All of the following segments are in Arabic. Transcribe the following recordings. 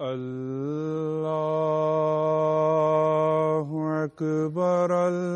الله أكبر الله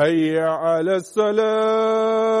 حي على السلام.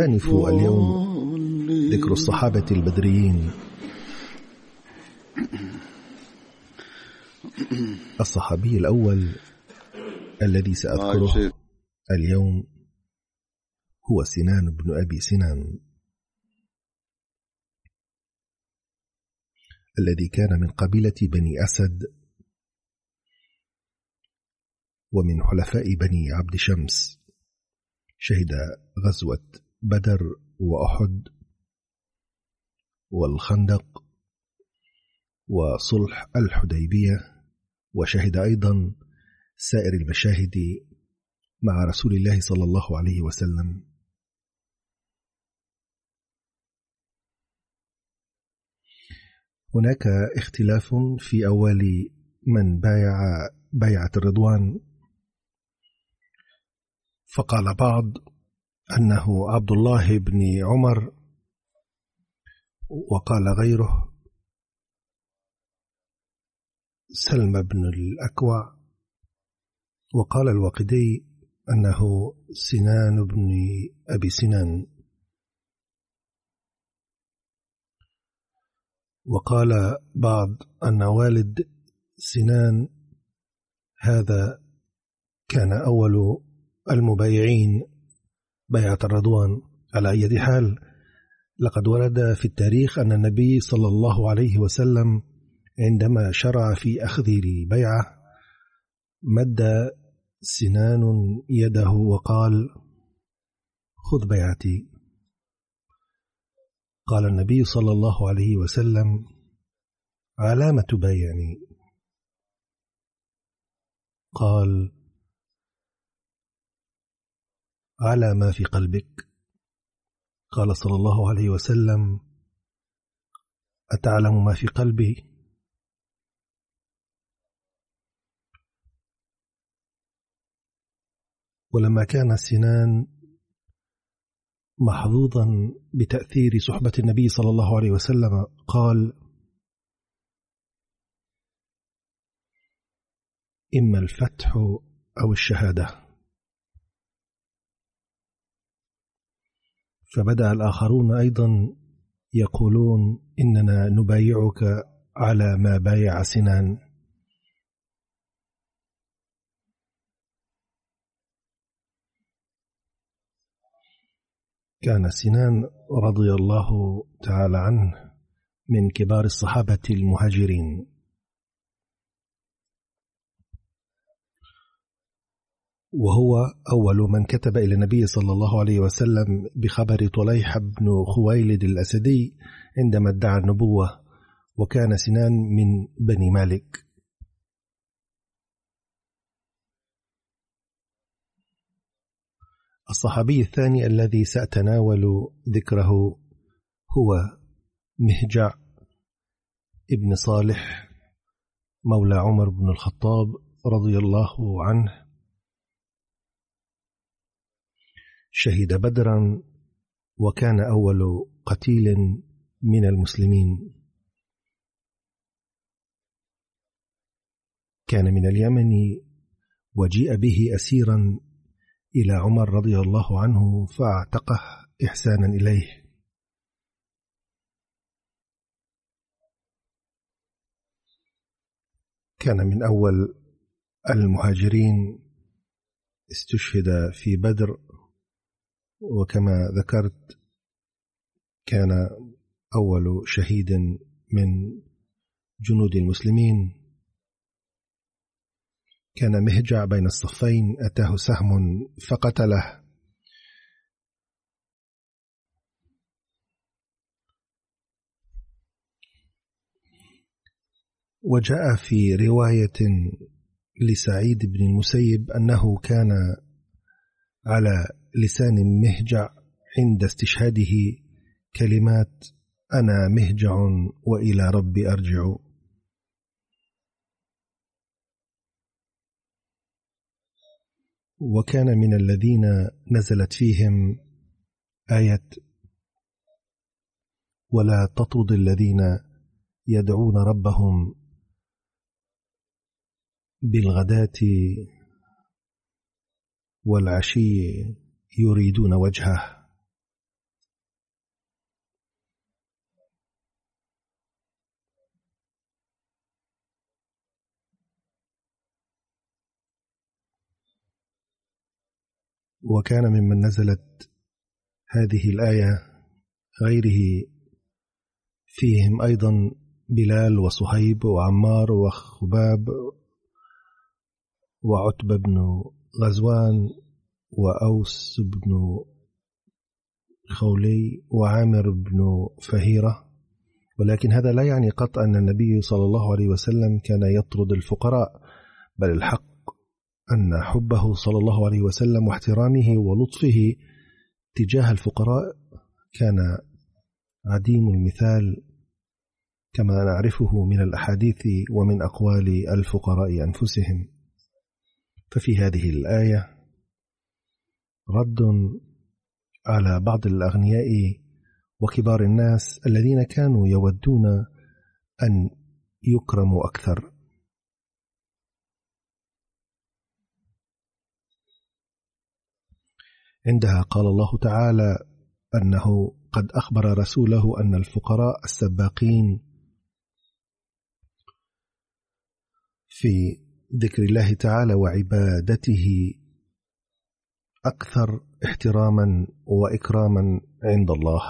سأستأنف اليوم ذكر الصحابة البدريين. الصحابي الأول الذي سأذكره اليوم هو سنان بن أبي سنان. الذي كان من قبيلة بني أسد ومن حلفاء بني عبد شمس. شهد غزوة بدر وأحد والخندق وصلح الحديبية وشهد أيضا سائر المشاهد مع رسول الله صلى الله عليه وسلم. هناك اختلاف في أول من بايع بيعة الرضوان فقال بعض أنه عبد الله بن عمر وقال غيره. سلم بن الأكوع وقال الواقدي أنه سنان بن أبي سنان. وقال بعض أن والد سنان هذا كان أول المبايعين بيعة الرضوان. على أي حال لقد ورد في التاريخ أن النبي صلى الله عليه وسلم عندما شرع في أخذ البيعة مد سنان يده وقال خذ بيعتي. قال النبي صلى الله عليه وسلم على ما تبايعني قال على ما في قلبك. قال صلى الله عليه وسلم أتعلم ما في قلبي؟ ولما كان سنان محظوظا بتأثير صحبة النبي صلى الله عليه وسلم قال إما الفتح أو الشهادة. فبدأ الآخرون أيضا يقولون إننا نبايعك على ما بايع سنان. كان سنان رضي الله تعالى عنه من كبار الصحابة المهاجرين. وهو أول من كتب إلى النبي صلى الله عليه وسلم بخبر طليح بن خويلد الأسدي عندما ادعى النبوة وكان سنان من بني مالك. الصحابي الثاني الذي سأتناول ذكره هو مهجع ابن صالح مولى عمر بن الخطاب رضي الله عنه. شهد بدرا وكان أول قتيل من المسلمين. كان من اليمن وجيء به أسيرا إلى عمر رضي الله عنه فاعتقه إحسانا إليه. كان من أول المهاجرين استشهد في بدر وكما ذكرت كان أول شهيد من جنود المسلمين. كان مهجع بين الصفين أتاه سهم فقتله. وجاء في رواية لسعيد بن المسيب أنه كان على لسان مهجع عند استشهاده كلمات أنا مهجع وإلى ربي أرجع. وكان من الذين نزلت فيهم آية ولا تطرد الذين يدعون ربهم بالغداة والعشي يريدون وجهه. وكان ممن نزلت هذه الآية غيره. فيهم أيضا بلال وصهيب وعمار وخباب وعتبة بن غزوان وأوس بن خولي وعامر بن فهيرة. ولكن هذا لا يعني قط أن النبي صلى الله عليه وسلم كان يطرد الفقراء بل الحق أن حبه صلى الله عليه وسلم واحترامه ولطفه تجاه الفقراء كان عديم المثال كما نعرفه من الأحاديث ومن أقوال الفقراء أنفسهم. ففي هذه الآية رد على بعض الأغنياء وكبار الناس الذين كانوا يودون أن يكرموا أكثر. عندها قال الله تعالى أنه قد أخبر رسوله أن الفقراء السباقين في ذكر الله تعالى وعبادته أكثر احتراما وإكراما عند الله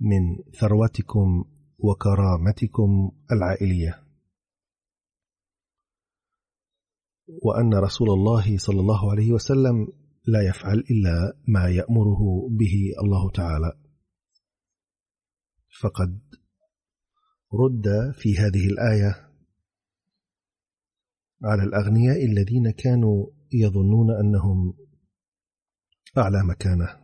من ثروتكم وكرامتكم العائلية. وأن رسول الله صلى الله عليه وسلم لا يفعل إلا ما يأمره به الله تعالى. فقد رد في هذه الآية على الأغنياء الذين كانوا يظنون أنهم أعلى مكانه.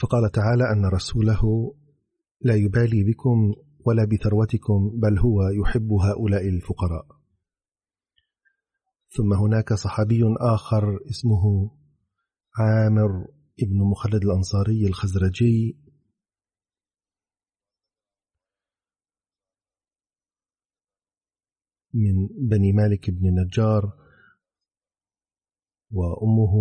فقال تعالى أن رسوله لا يبالي بكم ولا بثروتكم بل هو يحب هؤلاء الفقراء. ثم هناك صحابي آخر اسمه عامر ابن مخلد الأنصاري الخزرجي من بني مالك بن نجار وأمه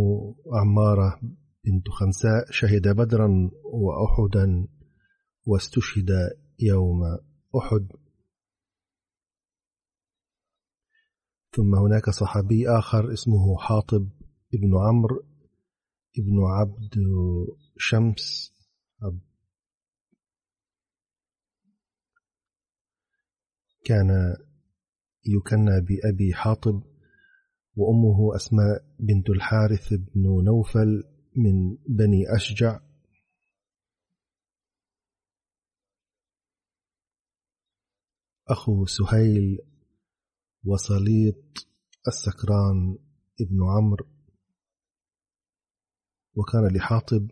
عمارة بنت خنساء شهد بدرا وأحدا واستشهد يوم أحد. ثم هناك صحابي آخر اسمه حاطب ابن عمرو ابن عبد شمس كان يكنى بأبي حاطب وأمه أسماء بنت الحارث بن نوفل من بني أشجع. أخو سهيل وصليط السكران ابن عمرو. وكان لحاطب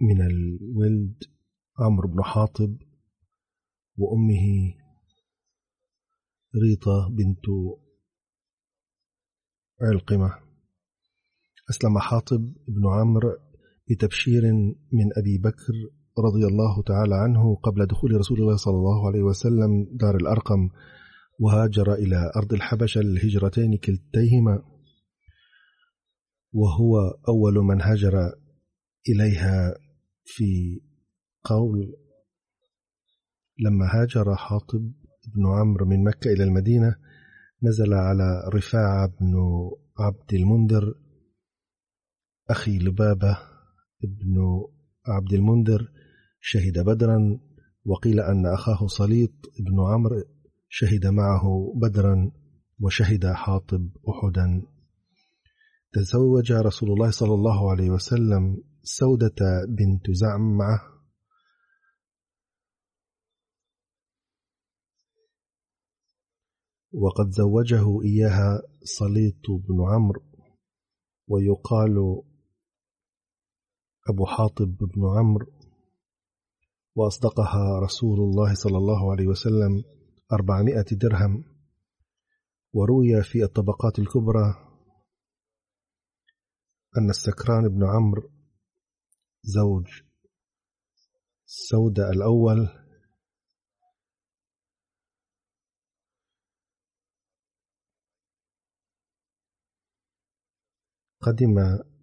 من الولد عمرو بن حاطب وأمه ريطة بنت علقمة. أسلم حاطب بن عمرو بتبشير من أبي بكر رضي الله تعالى عنه قبل دخول رسول الله صلى الله عليه وسلم دار الأرقم وهاجر إلى أرض الحبشة الهجرتين كلتيهما وهو أول من هاجر إليها في قول لما هاجر حاطب بن عمرو من مكة إلى المدينة نزل على رفاعة بن عبد المنذر أخي لبابة بن عبد المنذر شهد بدرا وقيل أن أخاه صليط بن عمرو شهد معه بدرا وشهد حاطب أحدا. تزوج رسول الله صلى الله عليه وسلم سودة بنت زعمعة وقد زوجه إياها صليط بن عمرو ويقال أبو حاطب بن عمرو وأصدقها رسول الله صلى الله عليه وسلم أربعمائة درهم. وروي في الطبقات الكبرى أن السكران بن عمرو زوج سودة الأول قدم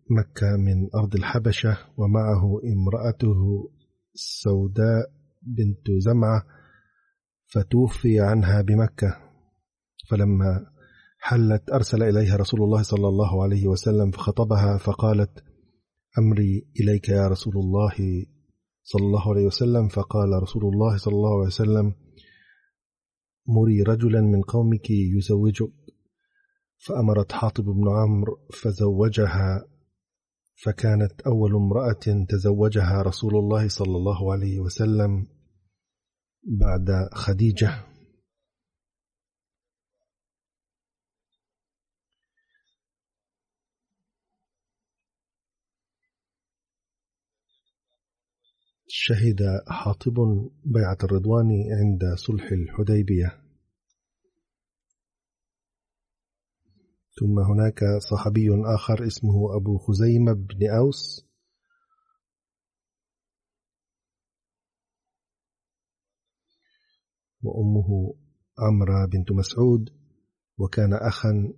مكة من أرض الحبشة ومعه امرأته سوداء بنت زمعة فتوفي عنها بمكة. فلما حلت أرسل إليها رسول الله صلى الله عليه وسلم فخطبها فقالت أمري إليك يا رسول الله صلى الله عليه وسلم. فقال رسول الله صلى الله عليه وسلم مري رجلا من قومك يزوجك فأمرت حاطب بن عمرو فزوجها فكانت أول امرأة تزوجها رسول الله صلى الله عليه وسلم بعد خديجة. شهد حاطب بيعة الرضوان عند صلح الحديبية. ثم هناك صحابي آخر اسمه أبو خزيمة بن أوس. وأمه عمرة بنت مسعود. وكان أخا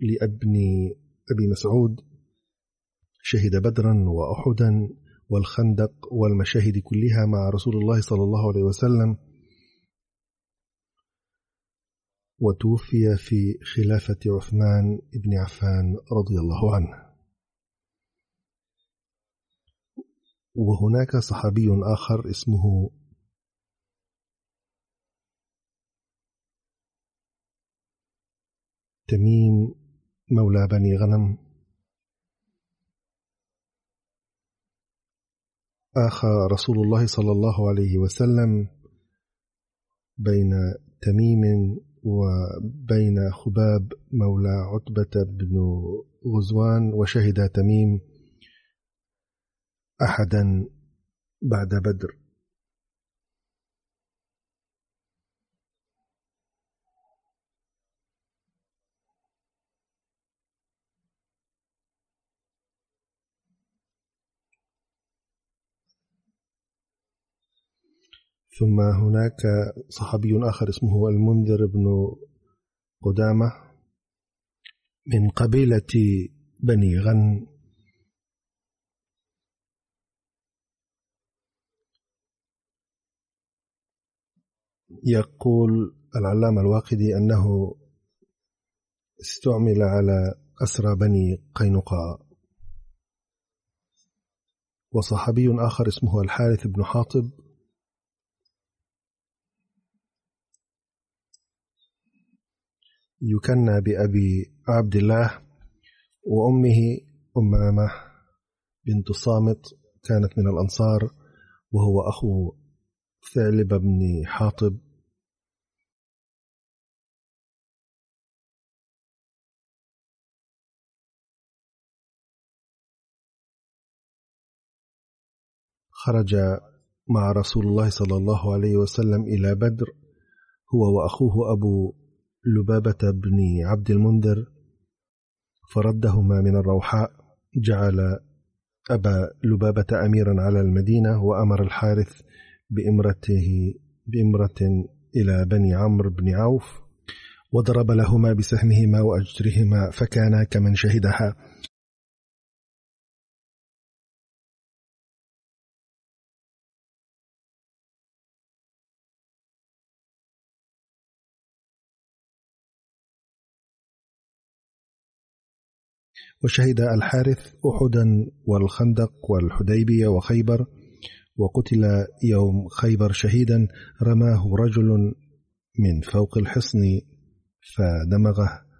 لأبن أبي مسعود. شهد بدرا وأحدا. والخندق والمشاهد كلها مع رسول الله صلى الله عليه وسلم. وتوفي في خلافة عثمان بن عفان رضي الله عنه. وهناك صحابي آخر اسمه تميم مولى بني غنم. آخى رسول الله صلى الله عليه وسلم بين تميم وبين خباب مولى عتبة بن غزوان وشهد تميم أحدا بعد بدر. ثم هناك صحابي آخر اسمه المنذر بن قدامة من قبيلة بني غن. يقول العلامة الواقدي أنه استعمل على أسرى بني قينقاع. وصحابي آخر اسمه الحارث بن حاطب يكنى بأبي عبد الله وأمه أمامة بنت صامت كانت من الأنصار وهو أخو ثعلب بن حاطب. خرج مع رسول الله صلى الله عليه وسلم إلى بدر هو وأخوه أبو لبابة بن عبد المنذر فردهما من الروحاء جعل أبا لبابة أميرا على المدينة وأمر الحارث بإمرته بإمرة إلى بني عمرو بن عوف وضرب لهما بسهمهما وأجرهما فكانا كمن شهدها. وشهد الحارث أحدا والخندق والحديبية وخيبر وقتل يوم خيبر شهيدا رماه رجل من فوق الحصن فدمغه.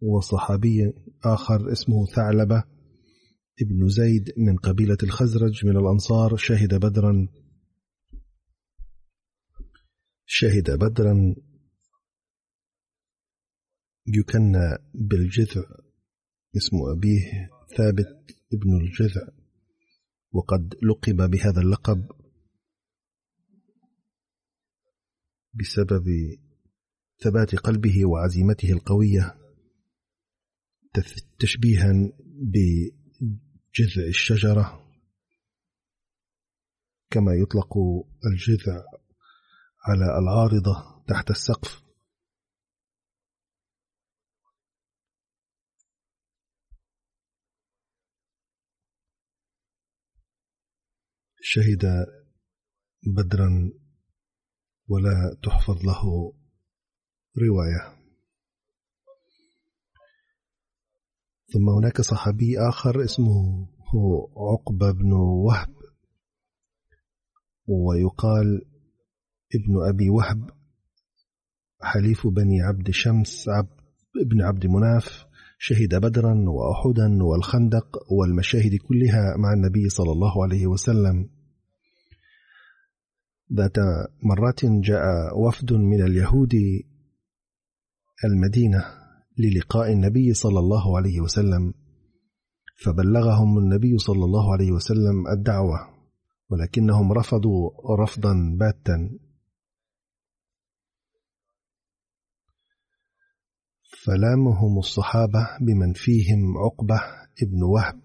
وصحابي آخر اسمه ثعلبة ابن زيد من قبيلة الخزرج من الأنصار شهد بدرا شهد بدرا يكنى بالجذع. اسم أبيه ثابت ابن الجذع. وقد لقب بهذا اللقب بسبب ثبات قلبه وعزيمته القوية تشبيها بجذع الشجرة كما يطلق الجذع على العارضة تحت السقف. شهد بدرا ولا تحفظ له رواية. ثم هناك صحابي آخر اسمه هو عقبة بن وهب ويقال ابن أبي وهب حليف بني عبد شمس عبد ابن عبد مناف شهد بدرا وأحدا والخندق والمشاهد كلها مع النبي صلى الله عليه وسلم. ذات مرات جاء وفد من اليهود المدينة. للقاء النبي صلى الله عليه وسلم فبلغهم النبي صلى الله عليه وسلم الدعوة ولكنهم رفضوا رفضا باتا. فلامهم الصحابة بمن فيهم عقبة ابن وهب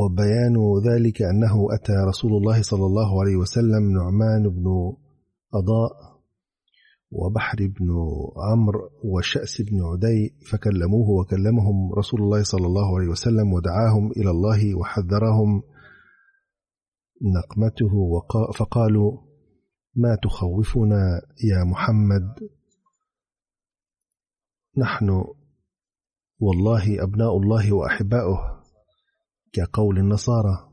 وبيان ذلك أنه أتى رسول الله صلى الله عليه وسلم نعمان بن أضاء وبحر بن عمرو وشأس بن عدي فكلموه وكلمهم رسول الله صلى الله عليه وسلم ودعاهم إلى الله وحذرهم نقمته فقالوا ما تخوفنا يا محمد؟ نحن والله أبناء الله وأحباؤه كقول النصارى.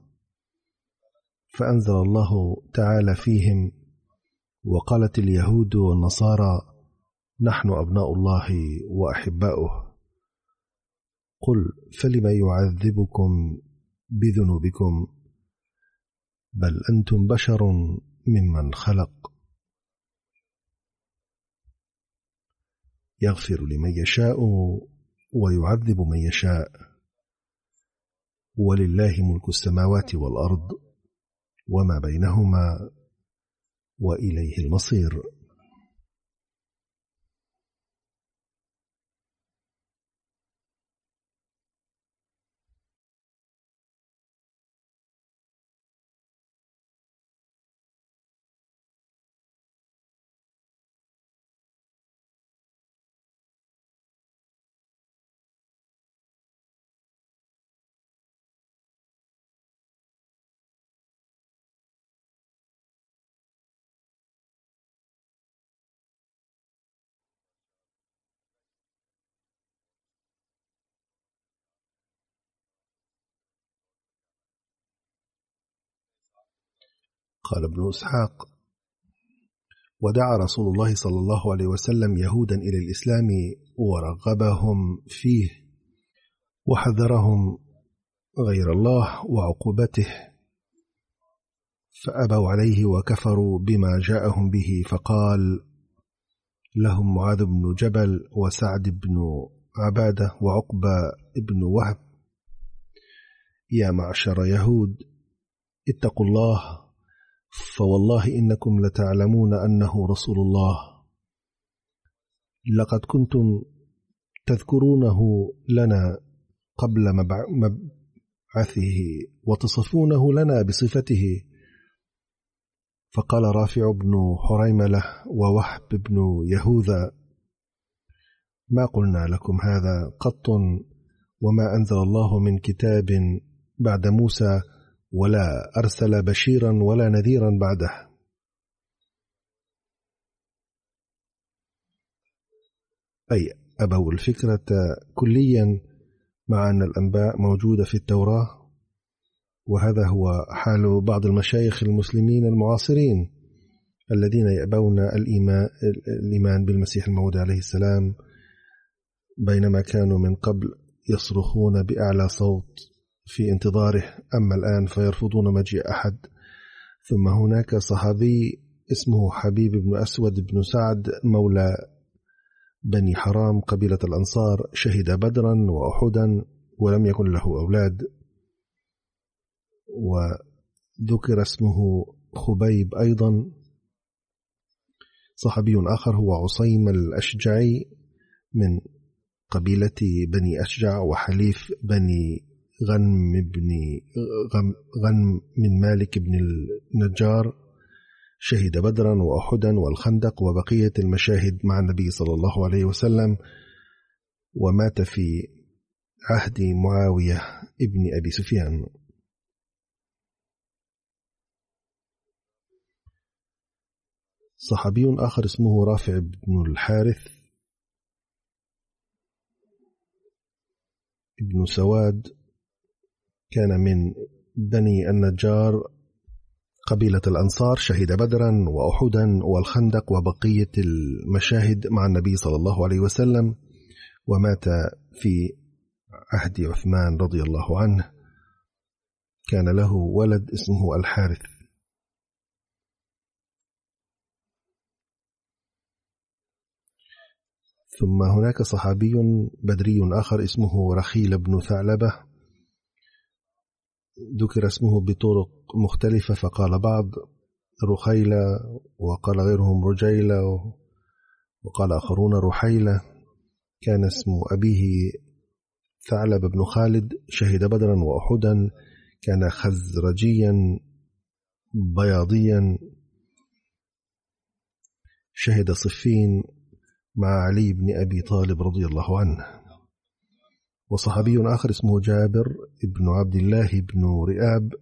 فأنزل الله تعالى فيهم وقالت اليهود والنصارى نحن أبناء الله وأحباؤه. قل فلم يعذبكم بذنوبكم؟ بل أنتم بشر ممن خلق. يغفر لمن يشاء ويعذب من يشاء. ولله ملك السماوات والأرض وما بينهما وإليه المصير. قال ابن إسحاق. ودعا رسول الله صلى الله عليه وسلم يهودا إلى الإسلام ورغبهم فيه وحذرهم غير الله وعقوبته فأبوا عليه وكفروا بما جاءهم به فقال لهم معاذ بن جبل وسعد بن عبادة وعقبة بن وهب. يا معشر يهود اتقوا الله فوالله إنكم لتعلمون أنه رسول الله. لقد كنتم تذكرونه لنا قبل مبعثه وتصفونه لنا بصفته. فقال رافع بن حريملة ووهب بن يهوذا ما قلنا لكم هذا قط وما أنزل الله من كتاب بعد موسى ولا أرسل بشيرا ولا نذيرا بعده. أي أبوا الفكرة كليا مع أن الأنباء موجودة في التوراة وهذا هو حال بعض المشايخ المسلمين المعاصرين الذين يأبون الإيمان, بالمسيح الموعود عليه السلام بينما كانوا من قبل يصرخون بأعلى صوت. في انتظاره. أما الآن فيرفضون مجيء أحد. ثم هناك صحابي اسمه حبيب بن أسود بن سعد مولى بني حرام قبيلة الأنصار. شهد بدرا وأحدا ولم يكن له أولاد. وذكر اسمه خبيب أيضا. صحابي آخر هو عصيم الأشجعي من قبيلة بني أشجع وحليف بني غنم بن غنم من مالك بن النجار شهد بدرا وأحدا والخندق وبقية المشاهد مع النبي صلى الله عليه وسلم ومات في عهد معاوية ابن أبي سفيان. صحابي آخر اسمه رافع بن الحارث ابن سواد كان من بني النجار قبيلة الأنصار شهد بدرا وأحدا والخندق وبقية المشاهد مع النبي صلى الله عليه وسلم ومات في عهد عثمان رضي الله عنه. كان له ولد اسمه الحارث. ثم هناك صحابي بدري آخر اسمه رخيل بن ثعلبة ذكر اسمه بطرق مختلفة فقال بعض رخيلة وقال غيرهم رجيلة وقال آخرون رحيلة. كان اسم أبيه ثعلب بن خالد شهد بدرا وأحدا كان خزرجيا بياضيا. شهد صفين مع علي بن أبي طالب رضي الله عنه. وصحابي آخر اسمه جابر بن عبد الله بن رئاب.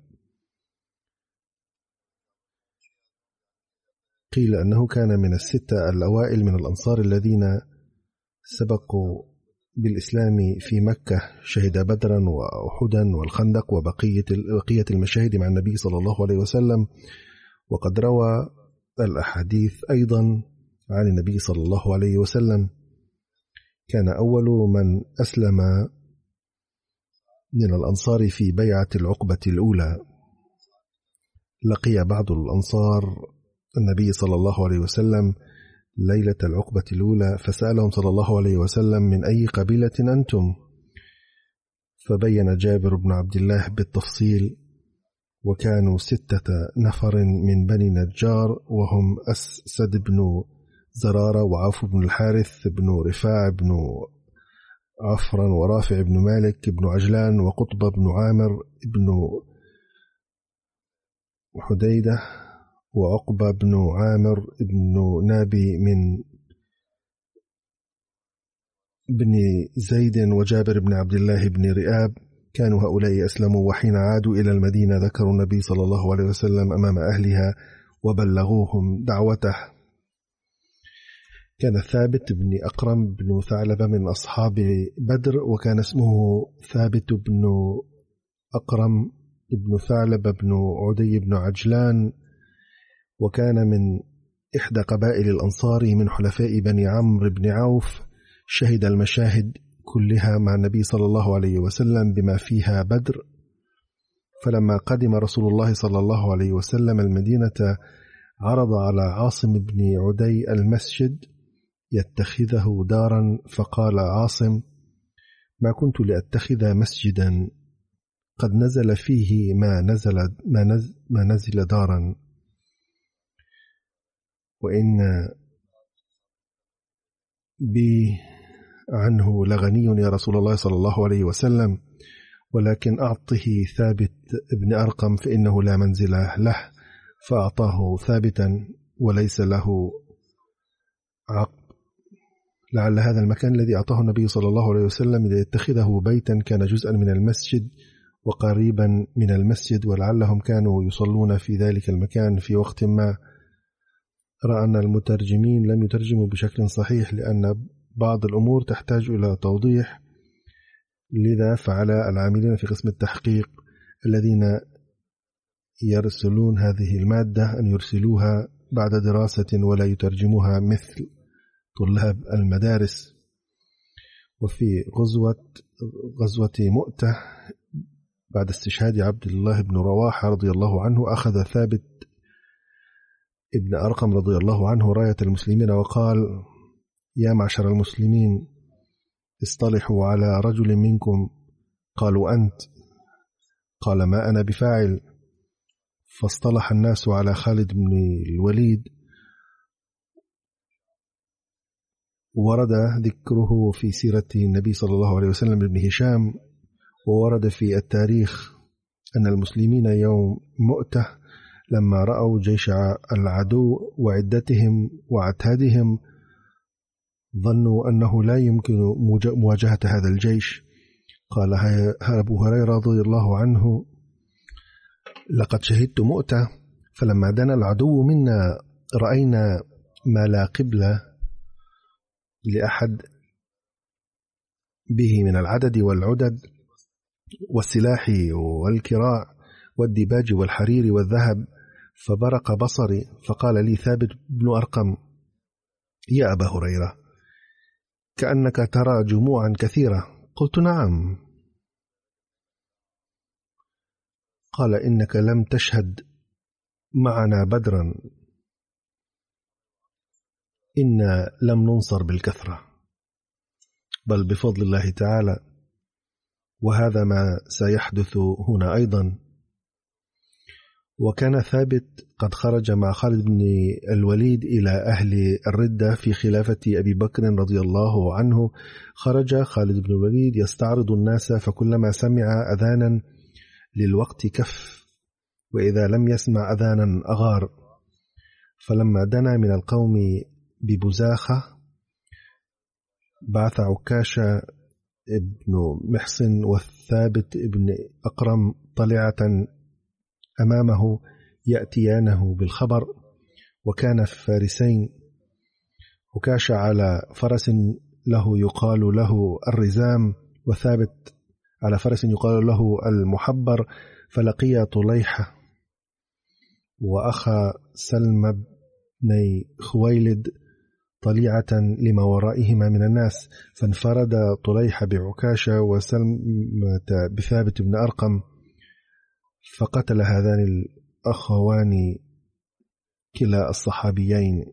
قيل أنه كان من الستة الأوائل من الأنصار الذين سبقوا بالإسلام في مكة شهد بدرا وأحدا والخندق وبقية بقية المشاهد مع النبي صلى الله عليه وسلم. وقد روى الأحاديث أيضا عن النبي صلى الله عليه وسلم. كان أول من أسلم من الأنصار في بيعة العقبة الأولى. لقي بعض الأنصار النبي صلى الله عليه وسلم ليلة العقبة الأولى فسألهم صلى الله عليه وسلم من أي قبيلة أنتم؟ فبين جابر بن عبد الله بالتفصيل وكانوا ستة نفر من بني نجار وهم أسد بن زرارة وعوف بن الحارث بن رفاع بن عفرا ورافع بن مالك بن عجلان وقطب بن عامر بن حديدة وعقبة بن عامر بن نابي من بن زيد وجابر بن عبد الله بن رئاب. كانوا هؤلاء أسلموا وحين عادوا إلى المدينة ذكروا النبي صلى الله عليه وسلم أمام أهلها وبلغوهم دعوته. كان ثابت بن أقرم بن ثعلبة من أصحاب بدر وكان اسمه ثابت بن أقرم بن ثعلبة بن عدي بن عجلان وكان من إحدى قبائل الأنصار من حلفاء بني عمرو بن عوف شهد المشاهد كلها مع النبي صلى الله عليه وسلم بما فيها بدر. فلما قدم رسول الله صلى الله عليه وسلم المدينة عرض على عاصم بن عدي المسجد يتخذه دارا فقال عاصم ما كنت لأتخذ مسجدا قد نزل فيه ما نزل ما نزل, ما نزل دارا. وإن بي عنه لغني يا رسول الله صلى الله عليه وسلم ولكن أعطه ثابت ابن أرقم فإنه لا منزل له فأعطاه ثابتا وليس له لعل هذا المكان الذي أعطاه النبي صلى الله عليه وسلم ليتخذه بيتا كان جزءا من المسجد وقريبا من المسجد ولعلهم كانوا يصلون في ذلك المكان في وقت ما. رأى أن المترجمين لم يترجموا بشكل صحيح لأن بعض الأمور تحتاج إلى توضيح. لذا فعلى العاملين في قسم التحقيق الذين يرسلون هذه المادة أن يرسلوها بعد دراسة ولا يترجمها مثل طلاب المدارس وفي غزوة غزوة مؤتة بعد استشهاد عبد الله بن رواحة رضي الله عنه أخذ ثابت ابن أرقم رضي الله عنه راية المسلمين وقال يا معشر المسلمين اصطلحوا على رجل منكم قالوا أنت؟ قال ما أنا بفاعل. فاصطلح الناس على خالد بن الوليد ورد ذكره في سيرة النبي صلى الله عليه وسلم بن هشام وورد في التاريخ أن المسلمين يوم مؤتة لما رأوا جيش العدو وعدتهم وعتادهم ظنوا أنه لا يمكن مواجهة هذا الجيش. قال أبو هريرة رضي الله عنه لقد شهدت مؤتة فلما دنا العدو منا رأينا ما لا قبل لأحد به من العدد والعدد والسلاح والكراع والديباج والحرير والذهب فبرق بصري فقال لي ثابت بن أرقم يا أبا هريرة كأنك ترى جموعا كثيرة. قلت نعم. قال إنك لم تشهد معنا بدرا. إنا لم ننصر بالكثرة بل بفضل الله تعالى وهذا ما سيحدث هنا أيضا. وكان ثابت قد خرج مع خالد بن الوليد إلى أهل الردة في خلافة أبي بكر رضي الله عنه. خرج خالد بن الوليد يستعرض الناس فكلما سمع أذانا للوقت كف وإذا لم يسمع أذانا أغار. فلما دنا من القوم ببزاخة بعث عكاشة ابن محصن والثابت ابن أقرم طلعة أمامه يأتيانه بالخبر وكان فارسين. عكاشة على فرس له يقال له الرزام وثابت على فرس يقال له المحبر فلقي طليحة وأخا سلم بن خويلد طليعة لما ورائهما من الناس فانفرد طليحة بعكاشة وسلمة بثابت بن أرقم فقتل هذان الأخوان كلا الصحابيين.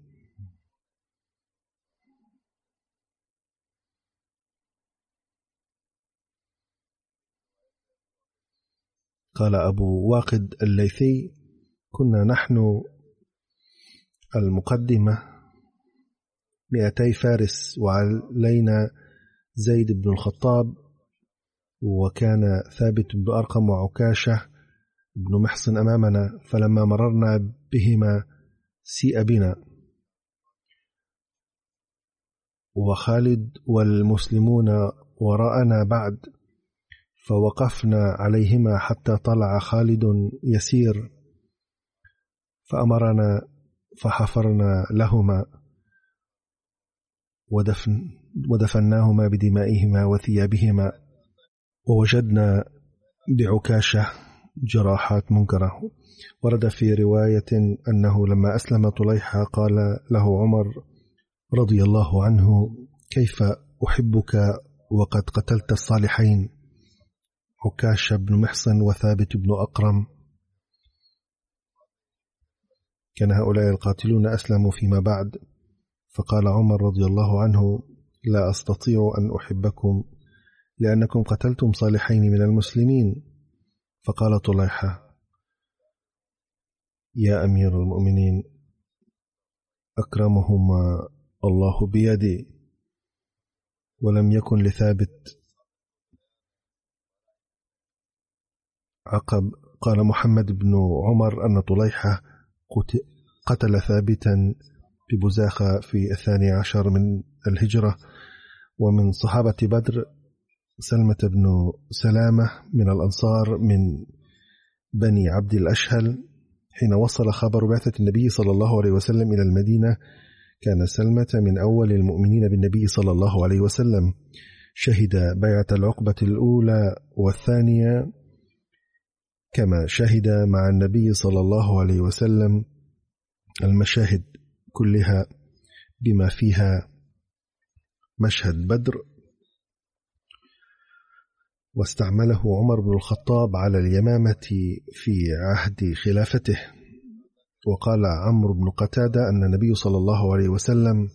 قال أبو واقد الليثي كنا نحن المقدمة مئتي فارس وعلينا زيد بن الخطاب وكان ثابت بن أرقم وعكاشة بن محصن أمامنا فلما مررنا بهما سيء بنا. وخالد والمسلمون وراءنا بعد فوقفنا عليهما حتى طلع خالد يسير فأمرنا فحفرنا لهما. ودفن ودفناهما بدمائهما وثيابهما ووجدنا بعكاشة جراحات منكرة. ورد في رواية أنه لما أسلم طليحة قال له عمر رضي الله عنه كيف أحبك وقد قتلت الصالحين؟ عكاش بن محصن وثابت بن أقرم. كان هؤلاء القاتلون أسلموا فيما بعد. فقال عمر رضي الله عنه لا أستطيع أن أحبكم لأنكم قتلتم صالحين من المسلمين. فقال طليحة يا أمير المؤمنين أكرمهما الله بيدي ولم يكن لثابت عقب. قال محمد بن عمر أن طليحة قتل ثابتا ببزاخة في الثاني عشر من الهجرة ومن صحابة بدر سلمة بن سلامة من الأنصار من بني عبد الأشهل حين وصل خبر بعثة النبي صلى الله عليه وسلم إلى المدينة كان سلمة من أول المؤمنين بالنبي صلى الله عليه وسلم. شهد بيعة العقبة الأولى والثانية كما شهد مع النبي صلى الله عليه وسلم المشاهد. كلها بما فيها مشهد بدر. واستعمله عمر بن الخطاب على اليمامة في عهد خلافته. وقال عمرو بن قتادة أن النبي صلى الله عليه وسلم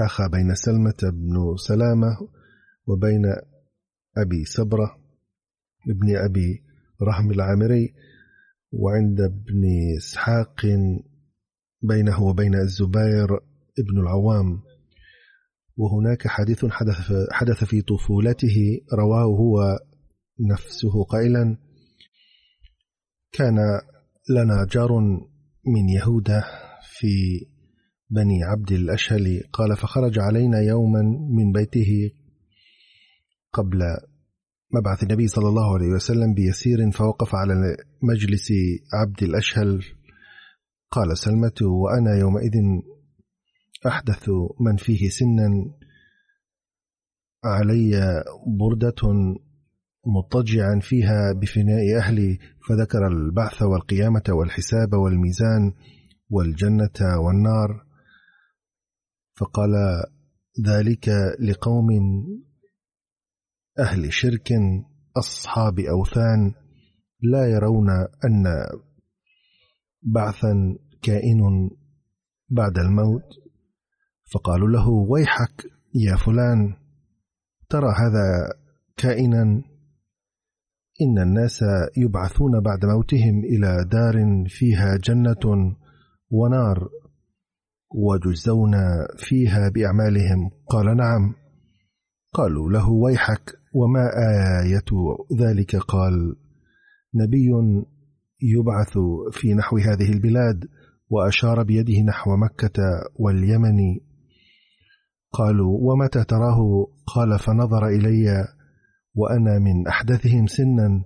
أخى بين سلمة بن سلامة وبين أبي سبرة ابن أبي رحم العامري وعند ابن إسحاق بينه وبين الزبير ابن العوام. وهناك حديث حدث, حدث في طفولته رواه هو نفسه قائلا كان لنا جار من يهوذا في بني عبد الأشهل قال فخرج علينا يوما من بيته قبل مبعث النبي صلى الله عليه وسلم بيسير فوقف على مجلس عبد الأشهل قال سلمة وأنا يومئذ أحدث من فيه سنا علي بردة مضطجعا فيها بفناء أهلي فذكر البعث والقيامة والحساب والميزان والجنة والنار. فقال ذلك لقوم أهل شرك أصحاب أوثان لا يرون أن بعثا كائن بعد الموت فقالوا له ويحك يا فلان ترى هذا كائنا؟ إن الناس يبعثون بعد موتهم إلى دار فيها جنة ونار وجزون فيها بأعمالهم. قال نعم. قالوا له ويحك وما آية ذلك؟ قال نبي يبعث في نحو هذه البلاد وأشار بيده نحو مكة واليمن. قالوا ومتى تراه؟ قال فنظر إلي وأنا من أحدثهم سنا.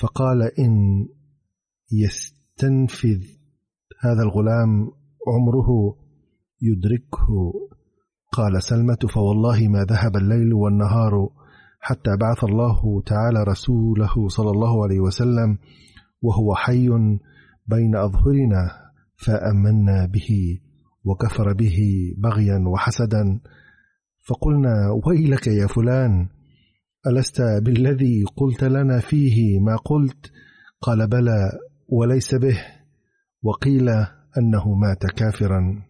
فقال إن يستنفذ هذا الغلام عمره يدركه. قال سلمة فوالله ما ذهب الليل والنهار حتى بعث الله تعالى رسوله صلى الله عليه وسلم وهو حي بين أظهرنا فأمنا به وكفر به بغيا وحسدا. فقلنا ويلك يا فلان ألست بالذي قلت لنا فيه ما قلت؟ قال بلى وليس به. وقيل أنه مات كافرا.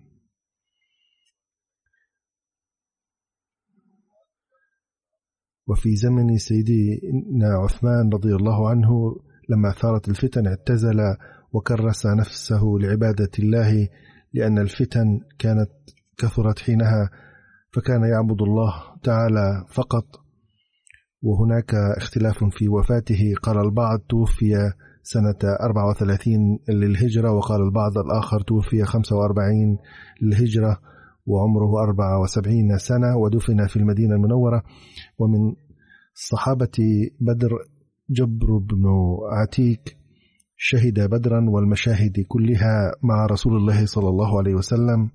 وفي زمن سيدنا عثمان رضي الله عنه لما ثارت الفتن اعتزل وكرس نفسه لعبادة الله لأن الفتن كانت كثرت حينها فكان يعبد الله تعالى فقط. وهناك اختلاف في وفاته. قال البعض توفي سنة 34 للهجرة وقال البعض الآخر توفي 45 للهجرة وعمره 74 سنة ودفن في المدينة المنورة. ومن صحابة بدر جبر بن عتيك شهد بدرا والمشاهد كلها مع رسول الله صلى الله عليه وسلم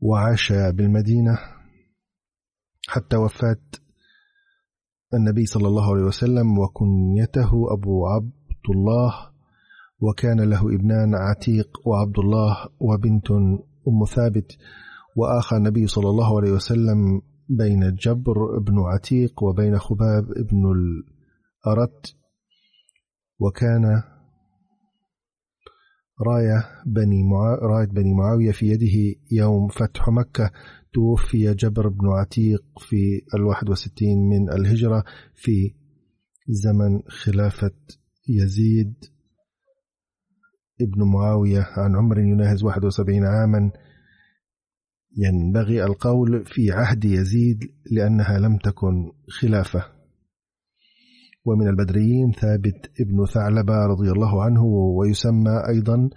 وعاش بالمدينة حتى وفاة النبي صلى الله عليه وسلم وكنيته أبو عبد الله وكان له ابنان عتيق وعبد الله وبنت أم ثابت وآخى النبي صلى الله عليه وسلم بين جبر بن عتيق وبين خباب بن الأرت وكان راية بني معا... راية بني معاوية في يده يوم فتح مكة. توفي جبر بن عتيق في الواحد وستين من الهجرة في زمن خلافة يزيد ابن معاوية عن عمر يناهز 71 عاما. ينبغي القول في عهد يزيد لأنها لم تكن خلافة. ومن البدريين ثابت ابن ثعلبة رضي الله عنه ويسمى أيضا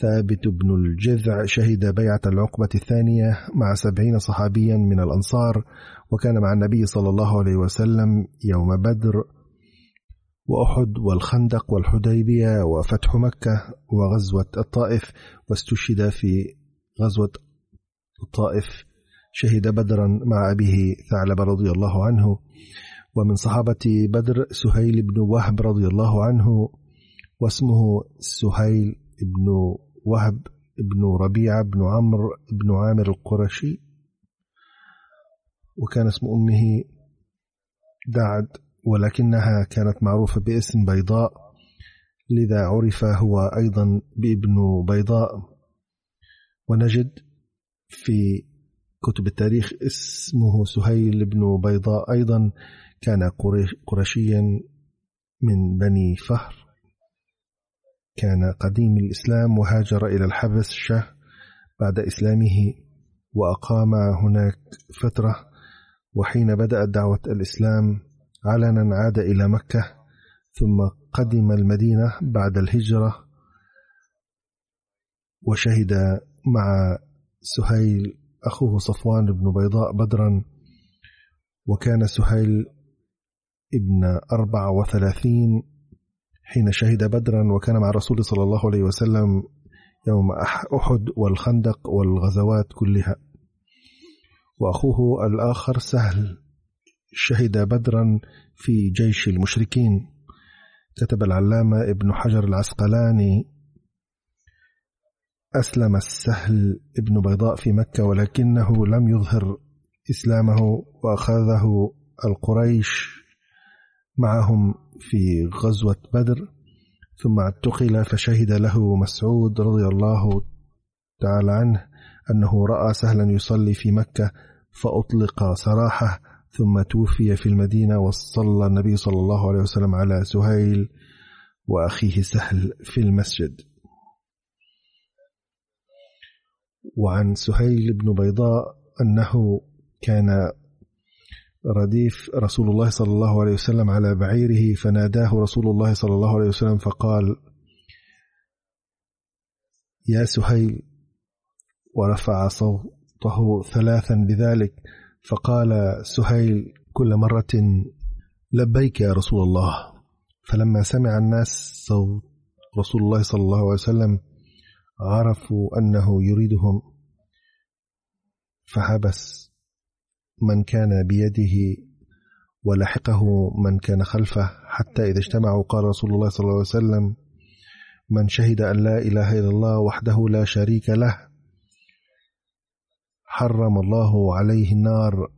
ثابت بن الجذع شهد بيعة العقبة الثانية مع سبعين صحابيا من الأنصار وكان مع النبي صلى الله عليه وسلم يوم بدر وأحد والخندق والحديبية وفتح مكة وغزوة الطائف واستشهد في غزوة الطائف شهد بدرا مع أبيه ثعلب رضي الله عنه. ومن صحابة بدر سهيل بن وهب رضي الله عنه واسمه سهيل بن وهب بن ربيعة بن عمرو بن عامر القرشي. وكان اسم أمه دعد ولكنها كانت معروفة باسم بيضاء لذا عرف هو أيضا بابن بيضاء. ونجد في كتب التاريخ اسمه سهيل بن بيضاء أيضا كان قرشيا من بني فهر. كان قديم الإسلام وهاجر إلى الحبشة بعد إسلامه وأقام هناك فترة وحين بدأت دعوة الإسلام علنا عاد إلى مكة ثم قدم المدينة بعد الهجرة وشهد مع سهيل أخوه صفوان بن بيضاء بدرا. وكان سهيل ابن أربع وثلاثين حين شهد بدرا وكان مع الرسول صلى الله عليه وسلم يوم أحد والخندق والغزوات كلها. وأخوه الآخر سهل شهد بدرا في جيش المشركين. كتب العلامة ابن حجر العسقلاني أسلم السهل ابن بيضاء في مكة ولكنه لم يظهر إسلامه وأخذه القريش معهم في غزوة بدر ثم اعتقل فشهد له مسعود رضي الله تعالى عنه أنه رأى سهلا يصلي في مكة فأطلق سراحه ثم توفي في المدينة وصلى النبي صلى الله عليه وسلم على سهيل وأخيه سهل في المسجد. وعن سهيل بن بيضاء أنه كان رديف رسول الله صلى الله عليه وسلم على بعيره فناداه رسول الله صلى الله عليه وسلم فقال يا سهيل ورفع صوته ثلاثا بذلك فقال سهيل كل مرة لبيك يا رسول الله فلما سمع الناس صوت رسول الله صلى الله عليه وسلم عرفوا أنه يريدهم فحبس من كان بيده ولحقه من كان خلفه حتى إذا اجتمعوا قال رسول الله صلى الله عليه وسلم من شهد أن لا إله إلا الله وحده لا شريك له حرم الله عليه النار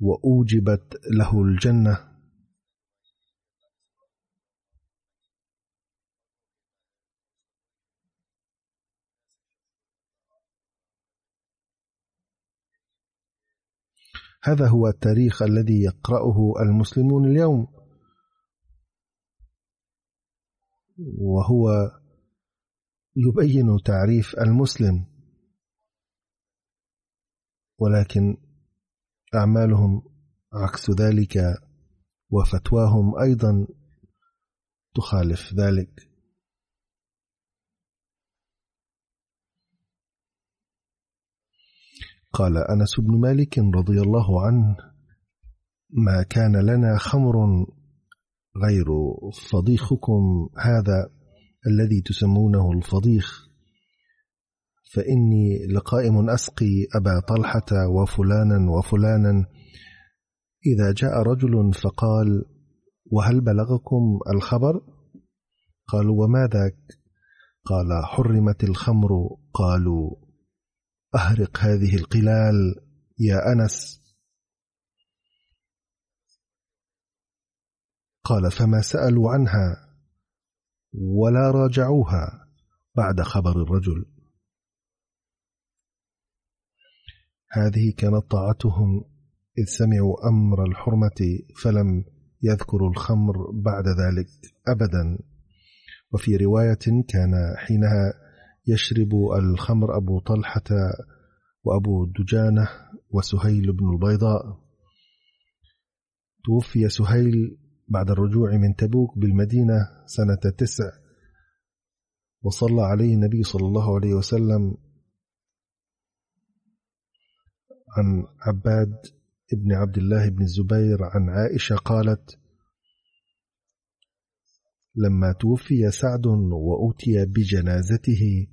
وأوجبت له الجنة. هذا هو التاريخ الذي يقرأه المسلمون اليوم. وهو يبين تعريف المسلم. ولكن أعمالهم عكس ذلك وفتواهم أيضا تخالف ذلك. قال أنس بن مالك رضي الله عنه ما كان لنا خمر غير فضيخكم هذا الذي تسمونه الفضيخ فإني لقائم أسقي أبا طلحة وفلانا وفلانا إذا جاء رجل فقال وهل بلغكم الخبر؟ قالوا وما ذاك قال حرمت الخمر. قالوا أهرق هذه القلال يا أنس. قال فما سألوا عنها ولا راجعوها بعد خبر الرجل. هذه كانت طاعتهم إذ سمعوا أمر الحرمة فلم يذكروا الخمر بعد ذلك أبدا. وفي رواية كان حينها يشرب الخمر أبو طلحة وأبو دجانة وسهيل بن البيضاء. توفي سهيل بعد الرجوع من تبوك بالمدينة سنة تسع. وصلى عليه النبي صلى الله عليه وسلم عن عباد ابن عبد الله بن الزبير عن عائشة قالت لما توفي سعد وأتي بجنازته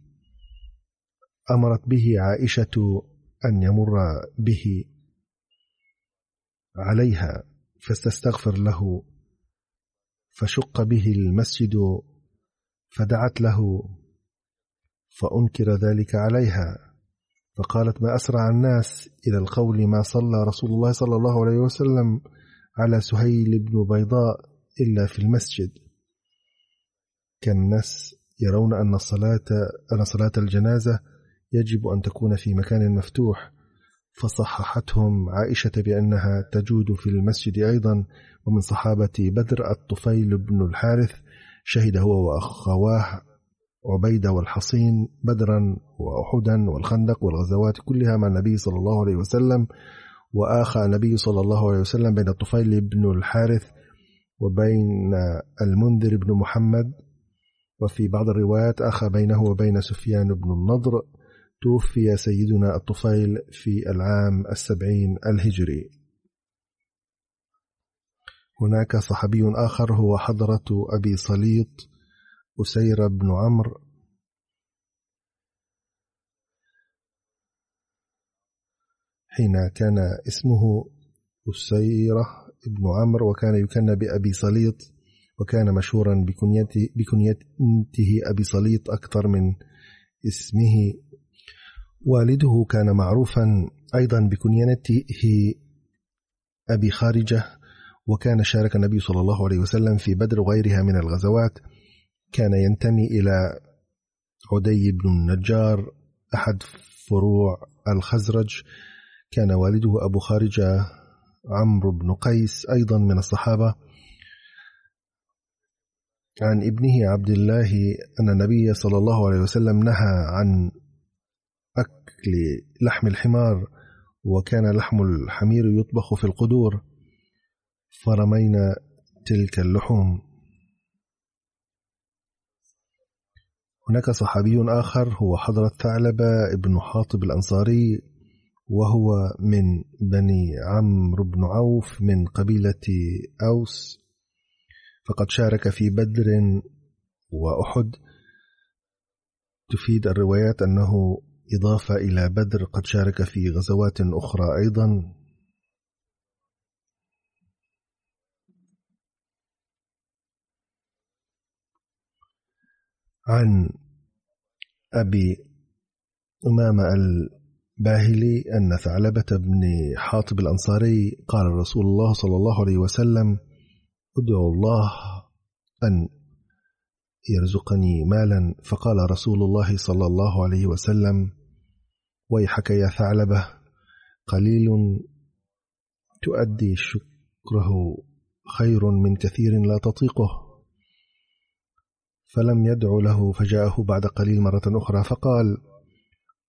أمرت به عائشة أن يمر به عليها فاستستغفر له فشق به المسجد فدعت له فأنكر ذلك عليها فقالت ما أسرع الناس إلى القول ما صلى رسول الله صلى الله عليه وسلم على سهيل بن بيضاء إلا في المسجد كان الناس يرون أن الصلاة أن صلاة الجنازة يجب أن تكون في مكان مفتوح. فصححتهم عائشة بأنها تجود في المسجد أيضا ومن صحابة بدر الطفيل بن الحارث شهد هو وأخواه عبيدة والحصين بدرا وأحدا والخندق والغزوات كلها مع النبي صلى الله عليه وسلم وآخى النبي صلى الله عليه وسلم بين الطفيل بن الحارث وبين المنذر بن محمد. وفي بعض الروايات أخى بينه وبين سفيان بن النضر توفي سيدنا الطفيل في العام السبعين الهجري. هناك صحابي آخر هو حضرة أبي صليط أسير بن عمرو. حين كان اسمه أسيرة بن عمرو وكان يكنى بأبي صليط وكان مشهورا بكنيته, أبي صليط أكثر من اسمه والده كان معروفا أيضا بكنيته أبي خارجة وكان شارك النبي صلى الله عليه وسلم في بدر وغيرها من الغزوات. كان ينتمي إلى عدي بن النجار أحد فروع الخزرج. كان والده أبو خارجة عمرو بن قيس أيضا من الصحابة. عن ابنه عبد الله أن النبي صلى الله عليه وسلم نهى عن أكل لحم الحمار وكان لحم الحمير يطبخ في القدور. فرمينا تلك اللحوم. هناك صحابي آخر هو حضرة ثعلبة ابن حاطب الأنصاري وهو من بني عمرو بن عوف من قبيلة أوس. فقد شارك في بدر وأحد. تفيد الروايات أنه إضافة إلى بدر قد شارك في غزوات أخرى أيضا. عن أبي أمامة الباهلي أن ثعلبة بن حاطب الأنصاري قال رسول الله صلى الله عليه وسلم ادعو الله أن يرزقني مالا؟ فقال رسول الله صلى الله عليه وسلم ويحك يا ثعلبة قليل تؤدي شكره خير من كثير لا تطيقه. فلم يدع له فجاءه بعد قليل مرة أخرى فقال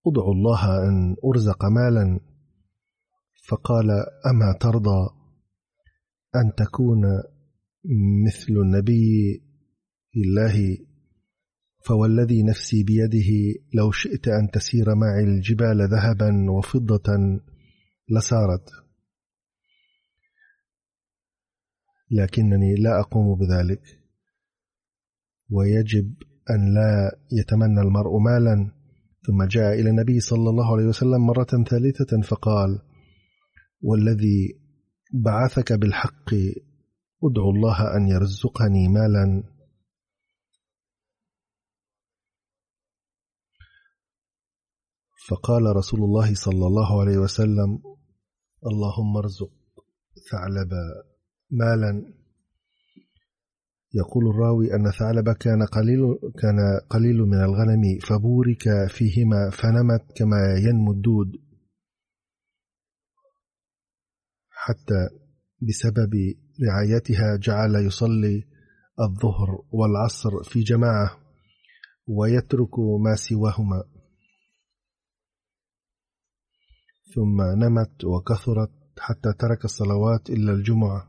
ادعو الله أن أرزق مالا. فقال أما ترضى أن تكون مثل النبي الله فوالذي نفسي بيده لو شئت أن تسير معي الجبال ذهبا وفضة لسارت. لكنني لا أقوم بذلك. ويجب أن لا يتمنى المرء مالا. ثم جاء إلى النبي صلى الله عليه وسلم مرة ثالثة فقال والذي بعثك بالحق ادعو الله أن يرزقني مالا. فقال رسول الله صلى الله عليه وسلم اللهم ارزق ثعلب مالا. يقول الراوي أن ثعلب كان قليل كان قليل من الغنم فبورك فيهما فنمت كما ينمو الدود. حتى بسبب رعايتها جعل يصلي الظهر والعصر في جماعة ويترك ما سواهما. ثم نمت وكثرت حتى ترك الصلوات إلا الجمعة.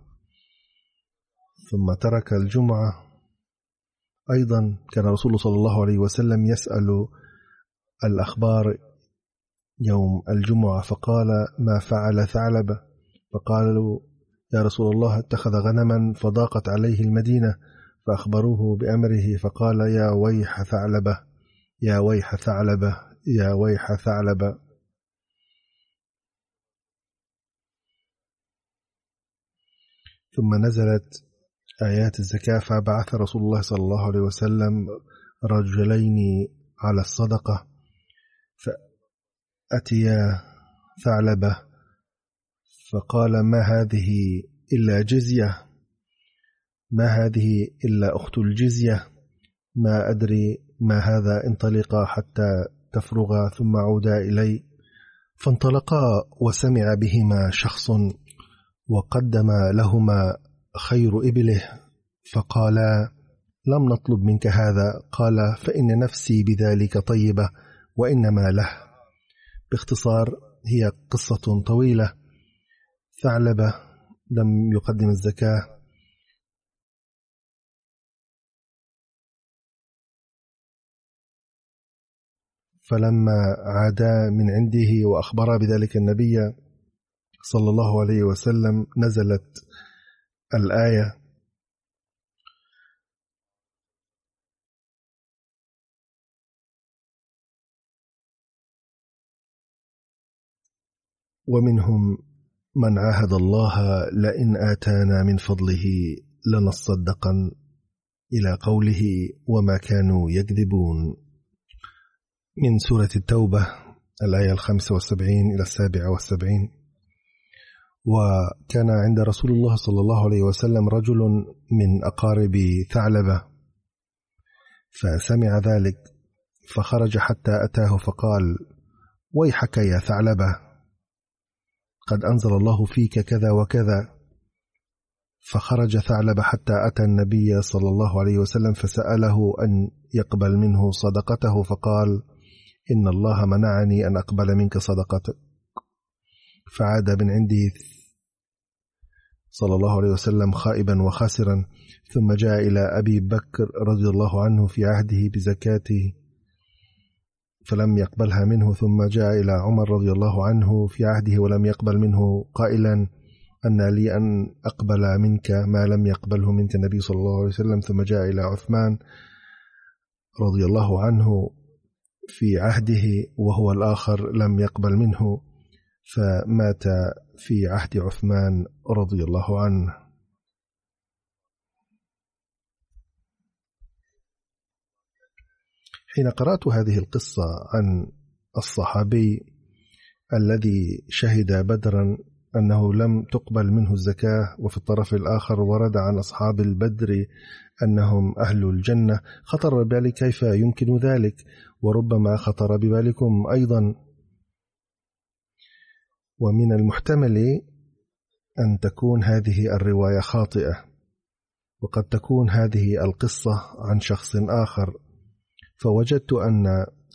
ثم ترك الجمعة. أيضا كان رسول صلى الله عليه وسلم يسأل الأخبار يوم الجمعة فقال ما فعل ثعلبة فقالوا يا رسول الله اتخذ غنما. فضاقت عليه المدينة فأخبروه بأمره فقال يا ويح ثعلبة يا ويح ثعلبة يا ويح ثعلبة. ثم نزلت آيات الزكاة فبعث رسول الله صلى الله عليه وسلم رجلين على الصدقة فأتيا ثعلبة فقال ما هذه إلا جزية؟ ما هذه إلا أخت الجزية؟ ما أدري ما هذا انطلقا حتى تفرغا ثم عودا إلي فانطلقا وسمع بهما شخص وقدم لهما خير إبله فقالا لم نطلب منك هذا. قال فإن نفسي بذلك طيبة وإنما له. باختصار هي قصة طويلة. ثعلبة لم يقدم الزكاة. فلما عادا من عنده وأخبر بذلك النبي صلى الله عليه وسلم نزلت الآية. ومنهم من عاهد الله لئن آتانا من فضله لنصدقن إلى قوله وما كانوا يكذبون. من سورة التوبة الآية الخمسة والسبعين إلى السابعة والسبعين. وكان عند رسول الله صلى الله عليه وسلم رجل من أقارب ثعلبة. فسمع ذلك فخرج حتى أتاه فقال ويحك يا ثعلبة قد أنزل الله فيك كذا وكذا. فخرج ثعلب حتى أتى النبي صلى الله عليه وسلم فسأله أن يقبل منه صدقته فقال إن الله منعني أن أقبل منك صدقتك. فعاد من عنده صلى الله عليه وسلم خائبا وخاسرا ثم جاء إلى أبي بكر رضي الله عنه في عهده بزكاته فلم يقبلها منه ثم جاء إلى عمر رضي الله عنه في عهده ولم يقبل منه قائلا أن لي أن أقبل منك ما لم يقبله منك النبي صلى الله عليه وسلم. ثم جاء إلى عثمان رضي الله عنه في عهده وهو الآخر لم يقبل منه فمات في عهد عثمان رضي الله عنه. حين قرأت هذه القصة عن الصحابي الذي شهد بدرا أنه لم تقبل منه الزكاة وفي الطرف الآخر ورد عن أصحاب البدر أنهم أهل الجنة خطر ببالي كيف يمكن ذلك؟ وربما خطر ببالكم أيضا. ومن المحتمل أن تكون هذه الرواية خاطئة وقد تكون هذه القصة عن شخص آخر. فوجدت أن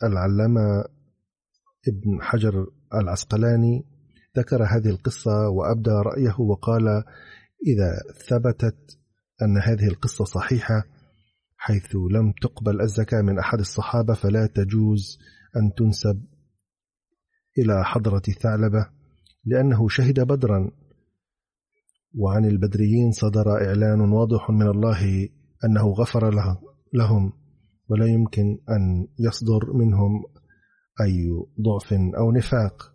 العلامة ابن حجر العسقلاني ذكر هذه القصة وأبدى رأيه وقال إذا ثبتت أن هذه القصة صحيحة حيث لم تقبل الزكاة من أحد الصحابة فلا تجوز أن تنسب إلى حضرة ثعلبة لأنه شهد بدرا. وعن البدريين صدر إعلان واضح من الله أنه غفر لهم ولا يمكن أن يصدر منهم أي ضعف أو نفاق.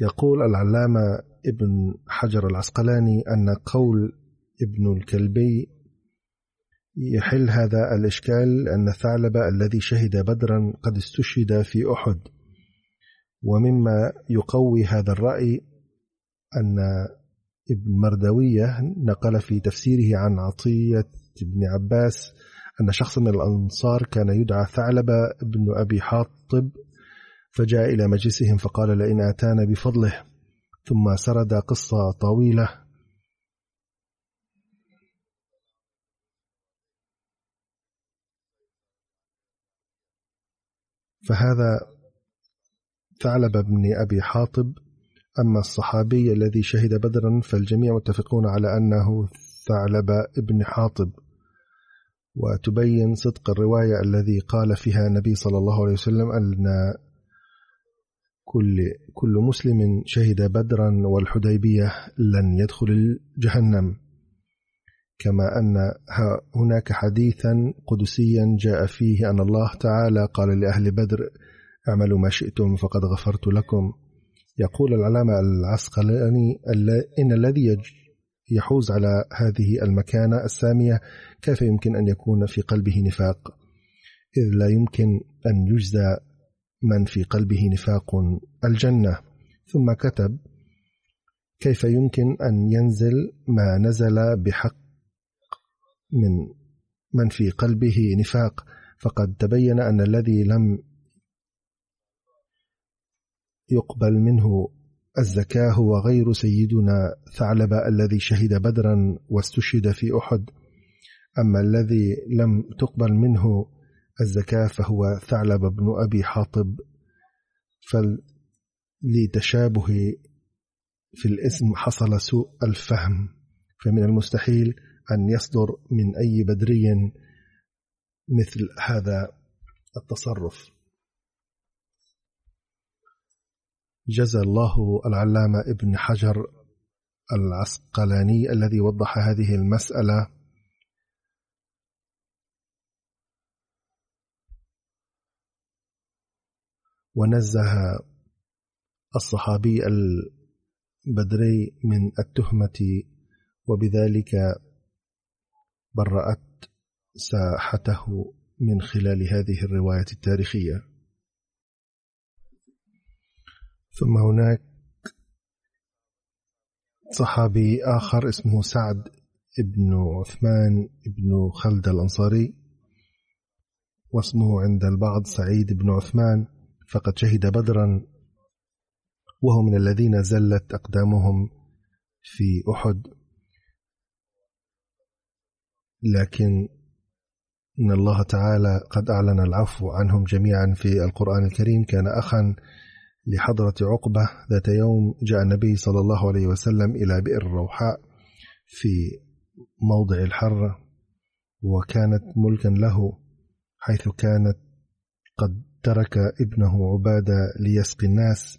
يقول العلامة ابن حجر العسقلاني أن قول ابن الكلبي يحل هذا الإشكال أن ثعلب الذي شهد بدرا قد استشهد في أحد. ومما يقوي هذا الرأي أن ابن مردوية نقل في تفسيره عن عطية بن عباس أن شخص من الأنصار كان يدعى ثعلبة بن أبي حاطب فجاء إلى مجلسهم فقال لئن آتانا بفضله ثم سرد قصة طويلة. فهذا ثعلب بن أبي حاطب. أما الصحابي الذي شهد بدرا فالجميع متفقون على أنه ثعلب ابن حاطب. وتبين صدق الرواية الذي قال فيها النبي صلى الله عليه وسلم أن كل كل مسلم شهد بدرا والحديبية لن يدخل جهنم كما أن هناك حديثا قدسيا جاء فيه أن الله تعالى قال لأهل بدر اعملوا ما شئتم فقد غفرت لكم. يقول العلامة العسقلاني إن الذي يحوز على هذه المكانة السامية كيف يمكن أن يكون في قلبه نفاق؟ إذ لا يمكن أن يجزى من في قلبه نفاق الجنة. ثم كتب كيف يمكن أن ينزل ما نزل بحق من من في قلبه نفاق فقد تبين أن الذي لم يقبل منه الزكاة هو غير سيدنا ثعلب الذي شهد بدرا واستشهد في أحد. أما الذي لم تقبل منه الزكاة فهو ثعلب بن أبي حاطب. فلتشابه في الاسم حصل سوء الفهم فمن المستحيل أن يصدر من أي بدري مثل هذا التصرف. جزى الله العلامة ابن حجر العسقلاني الذي وضح هذه المسألة. ونزه الصحابي البدري من التهمة وبذلك برأت ساحته من خلال هذه الرواية التاريخية. ثم هناك صحابي آخر اسمه سعد ابن عثمان ابن خلد الأنصاري واسمه عند البعض سعيد بن عثمان فقد شهد بدرا وهو من الذين زلت أقدامهم في أحد. لكن إن الله تعالى قد أعلن العفو عنهم جميعا في القرآن الكريم. كان أخا لحضرة عقبة ذات يوم جاء النبي صلى الله عليه وسلم إلى بئر الروحاء في موضع الحرة وكانت ملكا له حيث كانت قد ترك ابنه عبادة ليسقي الناس.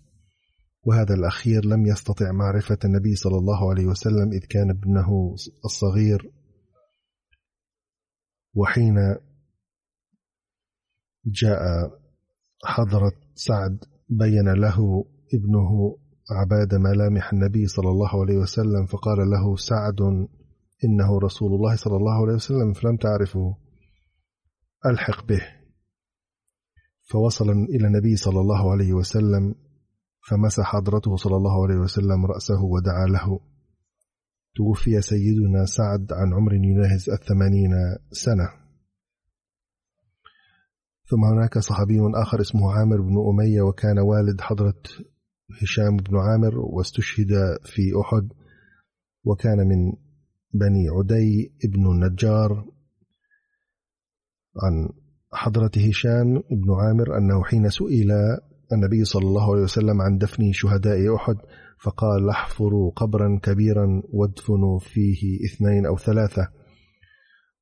وهذا الأخير لم يستطع معرفة النبي صلى الله عليه وسلم إذ كان ابنه الصغير وحين جاء حضرة سعد بين له ابنه عباد ملامح النبي صلى الله عليه وسلم فقال له سعد إنه رسول الله صلى الله عليه وسلم فلم تعرفه. ألحق به. فوصل إلى النبي صلى الله عليه وسلم فمسح حضرته صلى الله عليه وسلم رأسه ودعا له. توفي سيدنا سعد عن عمر يناهز الثمانين سنة. ثم هناك صحابي آخر اسمه عامر بن أمية وكان والد حضرة هشام بن عامر واستشهد في أحد وكان من بني عدي بن النجار عن حضرة هشام بن عامر أنه حين سئل النبي صلى الله عليه وسلم عن دفن شهداء أحد فقال احفروا قبرا كبيرا وادفنوا فيه اثنين أو ثلاثة.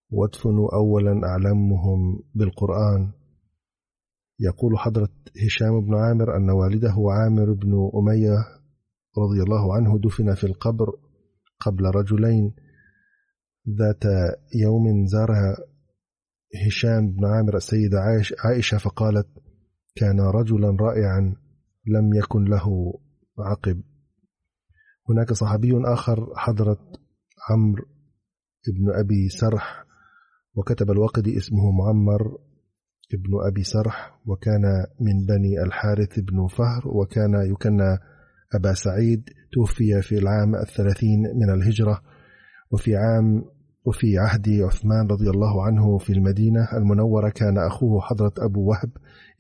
وادفنوا أولا أعلمهم بالقرآن. يقول حضرة هشام بن عامر أن والده عامر بن أمية رضي الله عنه دفن في القبر قبل رجلين. ذات يوم زارها هشام بن عامر السيدة عائشة فقالت كان رجلا رائعا لم يكن له عقب. هناك صحابي آخر حضرت عمرو ابن أبي سرح وكتب الوقدي اسمه معمر ابن أبي سرح وكان من بني الحارث بن فهر وكان يكنى أبا سعيد توفي في العام الثلاثين من الهجرة وفي عام وفي عهد عثمان رضي الله عنه في المدينة المنورة كان أخوه حضرة أبو وهب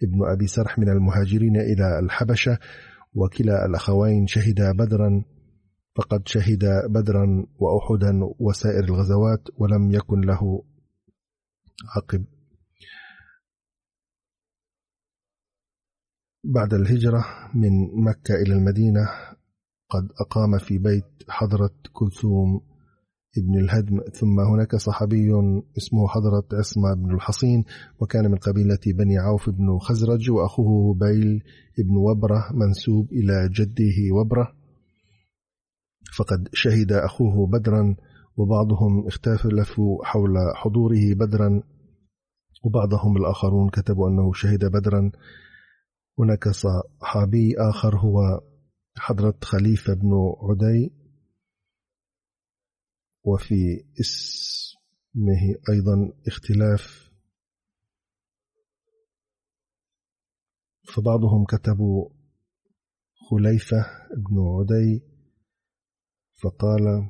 ابن أبي سرح من المهاجرين إلى الحبشة وكلا الأخوين شهدا بدرا فقد شهد بدرا وأحدا وسائر الغزوات ولم يكن له عقب. بعد الهجرة من مكة إلى المدينة قد أقام في بيت حضرة كلثوم ابن الهدم ثم هناك صحابي اسمه حضرة عصمة بن الحصين وكان من قبيلة بني عوف بن خزرج وأخوه بيل بن وبرة منسوب إلى جده وبرة. فقد شهد أخوه بدرا وبعضهم اختلفوا حول حضوره بدرا وبعضهم الآخرون كتبوا أنه شهد بدرا. هناك صحابي آخر هو حضرة خليفة بن عدي وفي اسمه أيضا اختلاف. فبعضهم كتبوا خليفة بن عدي فقال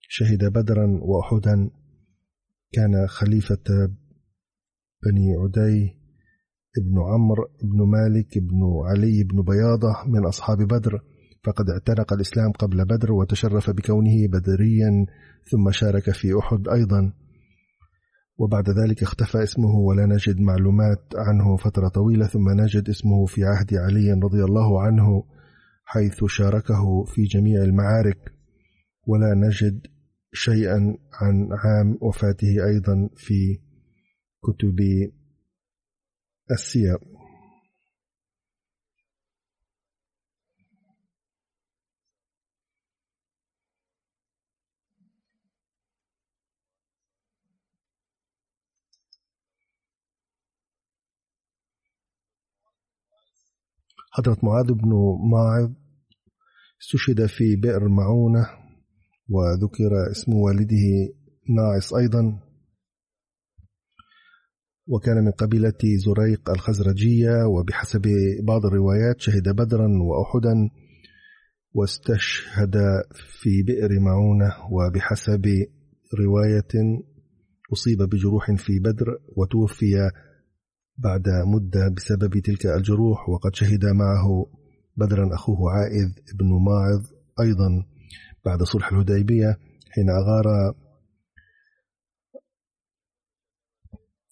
شهد بدرا وأحدا كان خليفة بني عدي ابن عمرو بن مالك بن علي بن بياضة من أصحاب بدر فقد اعتنق الإسلام قبل بدر وتشرف بكونه بدريا ثم شارك في أحد أيضا. وبعد ذلك اختفى اسمه ولا نجد معلومات عنه فترة طويلة ثم نجد اسمه في عهد علي رضي الله عنه حيث شاركه في جميع المعارك. ولا نجد شيئا عن عام وفاته أيضا في كتب السير حضرة معاذ بن ماعظ استشهد في بئر معونة وذكر اسم والده ناعس أيضا وكان من قبيلة زريق الخزرجية وبحسب بعض الروايات شهد بدرا وأحدا واستشهد في بئر معونة وبحسب رواية أصيب بجروح في بدر وتوفي بعد مدة بسبب تلك الجروح وقد شهد معه بدرا أخوه عائذ بن ماعظ أيضا بعد صلح الهديبية حين أغار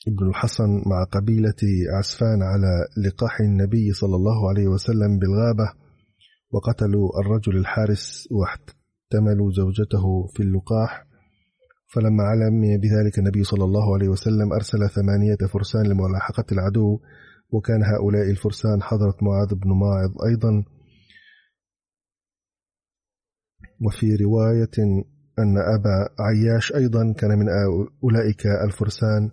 ابن الحسن مع قبيلة عسفان على لقاح النبي صلى الله عليه وسلم بالغابة وقتلوا الرجل الحارس واحتملوا زوجته في اللقاح. فلما علم بذلك النبي صلى الله عليه وسلم أرسل ثمانية فرسان لملاحقة العدو وكان هؤلاء الفرسان حضرة معاذ بن ماعظ أيضا. وفي رواية أن أبا عياش أيضا كان من أولئك الفرسان.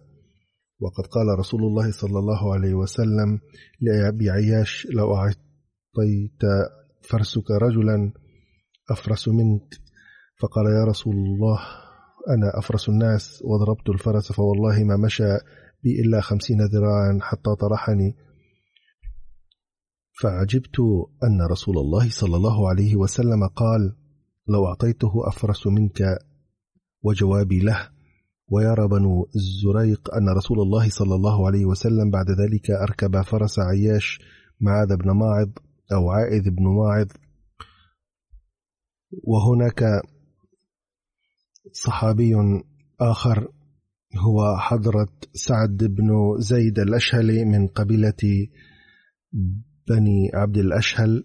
وقد قال رسول الله صلى الله عليه وسلم لأبي عياش لو أعطيت فرسك رجلا أفرس منك. فقال يا رسول الله أنا أفرس الناس وضربت الفرس فوالله ما مشى بي إلا خمسين ذراعا حتى طرحني. فعجبت أن رسول الله صلى الله عليه وسلم قال لو أعطيته أفرس منك وجوابي له. ويرى بنو الزريق أن رسول الله صلى الله عليه وسلم بعد ذلك أركب فرس عياش معاذ بن ماعظ أو عائذ بن ماعظ وهناك صحابي آخر هو حضرة سعد بن زيد الأشهلي من قبيلة بني عبد الأشهل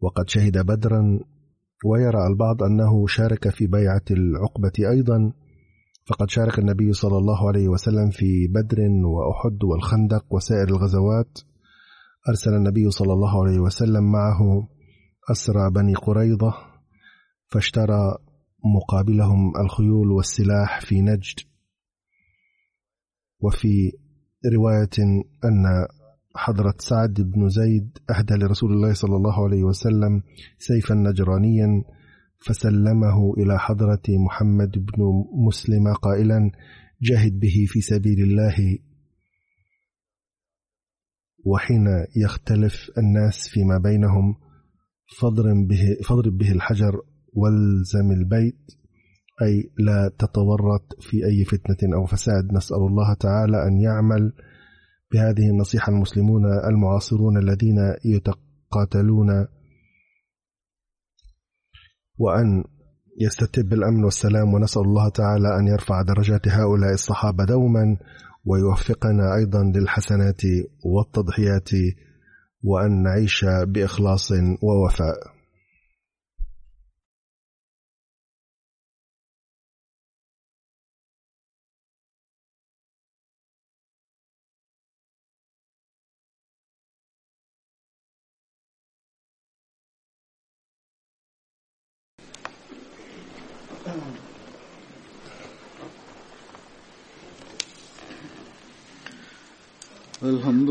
وقد شهد بدرا ويرى البعض أنه شارك في بيعة العقبة أيضا فقد شارك النبي صلى الله عليه وسلم في بدر وأحد والخندق وسائر الغزوات. أرسل النبي صلى الله عليه وسلم معه أسرى بني قريضة فاشترى مقابلهم الخيول والسلاح في نجد وفي رواية أن حضرة سعد بن زيد أهدى لرسول الله صلى الله عليه وسلم سيفا نجرانيا فسلمه إلى حضرة محمد بن مسلم قائلا جاهد به في سبيل الله وحين يختلف الناس فيما بينهم فاضرب به, فاضرب به الحجر والزم البيت أي لا تتورط في أي فتنة أو فساد. نسأل الله تعالى أن يعمل بهذه النصيحة المسلمون المعاصرون الذين يتقاتلون وأن يستتب الأمن والسلام. ونسأل الله تعالى أن يرفع درجات هؤلاء الصحابة دوما ويوفقنا أيضا للحسنات والتضحيات وأن نعيش بإخلاص ووفاء الحمد